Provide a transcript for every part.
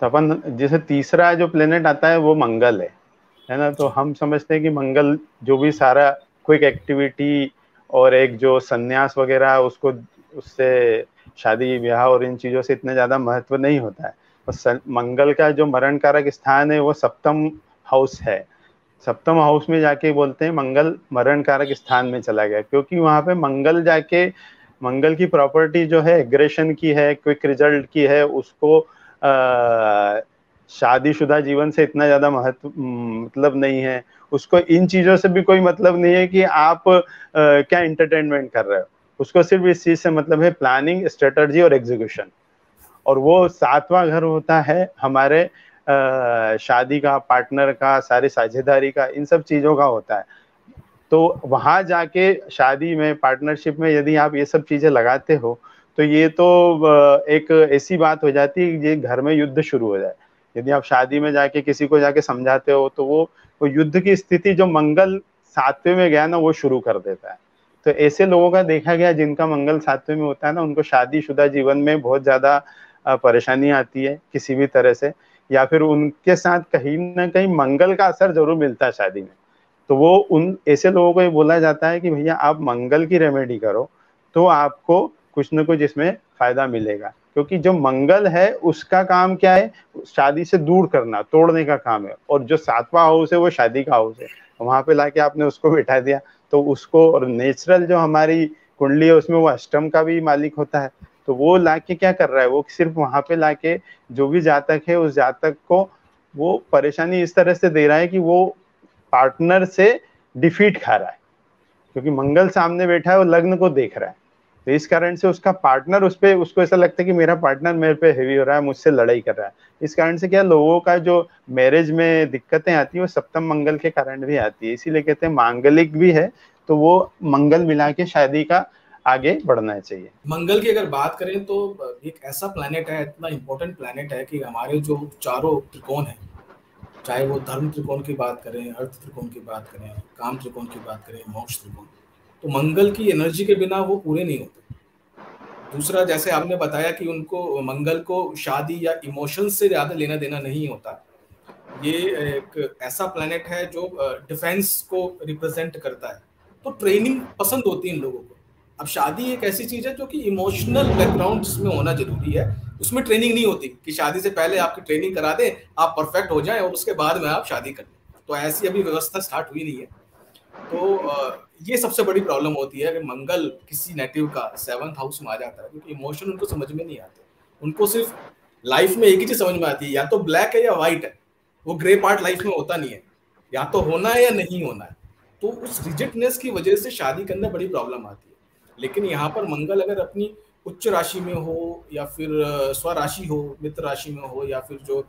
तो अपन जैसे तीसरा जो प्लेनेट आता है, वो मंगल है। है ना? तो हम समझते हैं कि मंगल जो भी सारा क्विक एक्टिविटी और एक जो संन्यास वगैरह, उसको, उससे शादी, ब्याह और इन चीज़ों से इतने ज़्यादा महत्व नहीं होता है। तो मंगल का जो मरण कारक स्थान है, वो सप्तम हाउस है। सप्तम हाउस में जाके बोलते हैं, मंगल मरण कारक स्थान में चला गया। क्योंकि वहाँ पे मंगल जाके, मंगल की प्रॉपर्टी जो है एग्रेशन की है क्विक रिज़ल्ट की है, उसको शादीशुदा जीवन से इतना ज़्यादा महत्व मतलब नहीं है। उसको इन चीज़ों से भी कोई मतलब नहीं है कि आप आ, क्या इंटरटेनमेंट कर रहे हो। उसको सिर्फ़ इस चीज़ से मतलब है प्लानिंग स्ट्रेटजी और एग्जीक्यूशन और वो सातवां घर होता है हमारे आ, शादी का पार्टनर का सारी साझेदारी का इन सब चीज़ों का होता है। तो वहाँ जाके शादी में पार्टनरशिप में यदि आप ये सब चीज़ें लगाते हो तो ये तो एक ऐसी बात हो जाती है कि घर में युद्ध शुरू हो जाए। यदि आप शादी में जाके किसी को जाके समझाते हो तो वो वो युद्ध की स्थिति जो मंगल सातवें में गया ना, वो शुरू कर देता है। तो ऐसे लोगों का देखा गया, जिनका मंगल सातवें में होता है ना, उनको शादीशुदा जीवन में बहुत ज़्यादा परेशानी आती है किसी भी तरह से। या फिर उनके साथ कहीं ना कहीं मंगल का असर ज़रूर मिलता है शादी में। तो वो उन, ऐसे लोगों को ये बोला जाता है कि भैया आप मंगल की रेमेडी करो तो आपको कुछ ना कुछ इसमें फ़ायदा मिलेगा। क्योंकि जो मंगल है, उसका काम क्या है? शादी से दूर करना, तोड़ने का काम है। और जो सातवां हाउस है, वो शादी का हाउस है। वहाँ पे लाके आपने उसको बिठा दिया। तो उसको और नेचुरल जो हमारी कुंडली है, उसमें वो अष्टम का भी मालिक होता है। तो वो लाके क्या कर रहा है? वो सिर्फ़ वहाँ पे लाके जो भी जातक है, उस जातक को वो परेशानी इस तरह से दे रहा है कि वो पार्टनर से डिफीट खा रहा है। क्योंकि मंगल सामने बैठा है वो लग्न को देख रहा है। तो इस कारण से उसका पार्टनर उस पर उसको ऐसा लगता है कि मेरा पार्टनर मेरे पे हेवी हो रहा है, मुझसे लड़ाई कर रहा है। इस कारण से क्या लोगों का जो मैरिज में दिक्कतें आती है, वो सप्तम मंगल के कारण भी आती है। इसीलिए कहते हैं मांगलिक भी है तो वो मंगल मिला के शादी का आगे बढ़ना चाहिए। मंगल की अगर बात करें तो एक ऐसा प्लानट है, इतना इम्पोर्टेंट प्लानिट है कि हमारे जो चारों त्रिकोण है, चाहे वो धर्म त्रिकोण की बात करें, अर्थ त्रिकोण की बात करें, काम त्रिकोण की बात करें, मोक्ष त्रिकोण तो मंगल की एनर्जी के बिना वो पूरे नहीं होते। दूसरा, जैसे आपने बताया कि उनको मंगल को शादी या इमोशन से ज़्यादा लेना देना नहीं होता, ये एक ऐसा प्लेनेट है जो डिफेंस को रिप्रेजेंट करता है। तो ट्रेनिंग पसंद होती है इन लोगों को। अब शादी एक ऐसी चीज़ है जो कि इमोशनल बैकग्राउंड जिसमें होना ज़रूरी है, उसमें ट्रेनिंग नहीं होती कि शादी से पहले आपकी ट्रेनिंग करा दें, आप परफेक्ट हो जाएँ और उसके बाद में आप शादी कर लें। तो ऐसी अभी व्यवस्था स्टार्ट हुई नहीं है। तो ये सबसे बड़ी प्रॉब्लम होती है कि मंगल किसी नेटिव का सेवंथ हाउस में आ जाता है, क्योंकि इमोशन उनको समझ में नहीं आते। उनको सिर्फ़ लाइफ में एक ही चीज़ समझ में आती है, या तो ब्लैक है या व्हाइट है, वो ग्रे पार्ट लाइफ में होता नहीं है। या तो होना है या नहीं होना है। तो उस रिजिटनेस की वजह से शादी के अंदर बड़ी प्रॉब्लम आती है। लेकिन यहाँ पर मंगल अगर अपनी उच्च राशि में हो, या फिर स्वराशि हो, मित्र राशि में हो, या फिर जो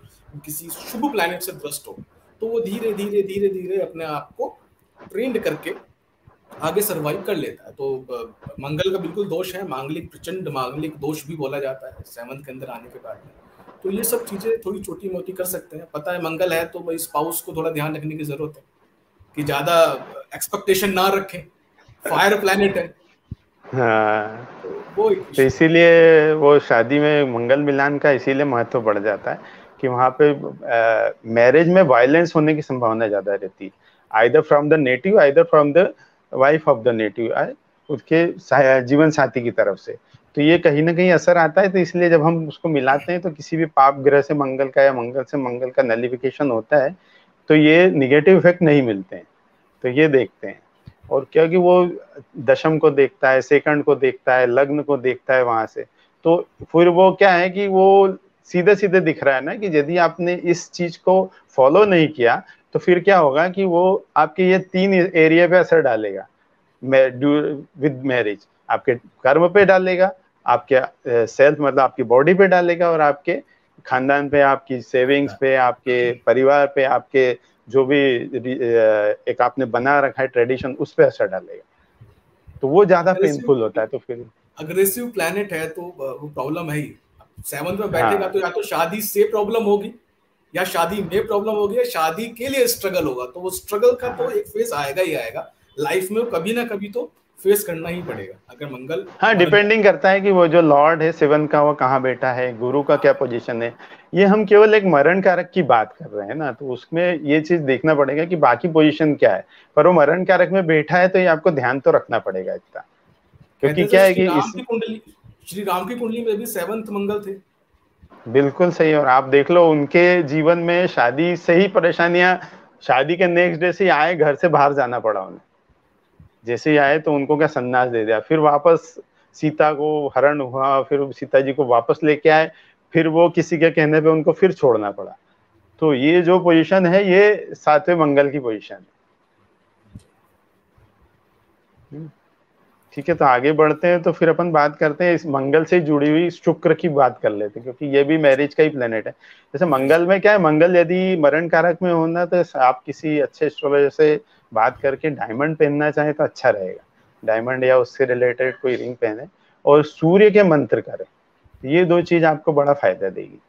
किसी शुभ प्लैनेट से ग्रस्त हो तो वो धीरे धीरे धीरे धीरे अपने आप को ट्रेंड करके आगे सरवाइव कर लेता है। तो मंगल का बिल्कुल दोष है मांगलिक प्रचंड मांगलिक दोष भी बोला जाता है सेवंथ के अंदर आने के बाद में। तो ये सब चीज़ें थोड़ी छोटी मोटी कर सकते हैं। पता है मंगल है तो भाई स्पाउस को थोड़ा ध्यान रखने की ज़रूरत है कि ज़्यादा एक्सपेक्टेशन ना रखें। फायर प्लैनेट है। हाँ। वो तो इसीलिए वो शादी में मंगल मिलान का इसीलिए महत्व बढ़ जाता है कि वहाँ पे मैरिज में वायलेंस होने की संभावना ज़्यादा रहती है। Either from the native either from the wife of the native आए उसके जीवन साथी की तरफ़ से। तो ये कहीं ना कहीं असर आता है तो इसलिए जब हम उसको मिलाते हैं तो किसी भी पाप ग्रह से मंगल का या मंगल से मंगल का नलिफिकेशन होता है तो ये निगेटिव इफ़ेक्ट नहीं मिलते हैं। तो ये देखते हैं। और क्योंकि वो दशम को देखता है, सेकंड को देखता है, लग्न को देखता है वहाँ से। तो फिर वो क्या है कि वो सीधे सीधे दिख रहा है ना कि यदि आपने इस चीज़ को फॉलो नहीं किया तो फिर क्या होगा कि वो आपके ये तीन एरिया पे असर डालेगा। विद मैरिज आपके कर्म पे डालेगा आपके सेल्फ मतलब आपकी बॉडी पे डालेगा और आपके खानदान पे आपकी सेविंग्स पे आपके परिवार पे आपके जो भी एक आपने बना रखा है ट्रेडिशन उस पर असर डालेगा। तो वो ज़्यादा पेनफुल होता है तो फिर अग्रेसिव प्लैनेट है तो वो प्रॉब्लम है ही। सेवंथ में बैठेगा हाँ. तो या तो शादी से प्रॉब्लम होगी। या शादी में प्रॉब्लम होगी या शादी के लिए स्ट्रगल होगा तो वो स्ट्रगल का तो एक फ़ेज़ आएगा ही आएगा। लाइफ में कभी ना कभी तो फेस करना ही पड़ेगा अगर मंगल हाँ डिपेंडिंग करता है कि वो जो लॉर्ड है सेवन का वो कहाँ बैठा है गुरु का क्या पोजीशन है ये हम केवल एक मरण कारक की बात कर रहे हैं ना तो उसमें ये चीज़ देखना पड़ेगा कि बाकी पोजीशन क्या है। पर वो मरण कारक में बैठा है तो ये आपको ध्यान तो रखना पड़ेगा इतना। क्योंकि क्या है कि श्री राम की कुंडली में भी सेवंथ मंगल थे। बिल्कुल सही और आप देख लो, उनके जीवन में शादी से ही परेशानियाँ, शादी के नेक्स्ट डे से आए, घर से बाहर जाना पड़ा उन्हें। जैसे ही आए तो उनको क्या संन्यास दे दिया। फिर वापस सीता को हरण हुआ, फिर सीता जी को वापस लेके आए, फिर वो किसी के कहने पे उनको फिर छोड़ना पड़ा। तो ये जो पोजीशन है, ये सातवें मंगल की पोजीशन है। ठीक है तो आगे बढ़ते हैं तो फिर अपन बात करते हैं इस मंगल से जुड़ी हुई शुक्र की बात कर लेते हैं, क्योंकि ये भी मैरिज का ही प्लेनेट है। जैसे मंगल में क्या है, मंगल यदि मरण कारक में होना तो आप किसी अच्छे एस्ट्रोलॉजर से बात करके डायमंड पहनना चाहे तो अच्छा रहेगा। डायमंड या उससे रिलेटेड कोई रिंग पहने। और सूर्य के मंत्र करें, ये दो चीज़ आपको बड़ा फ़ायदा देगी।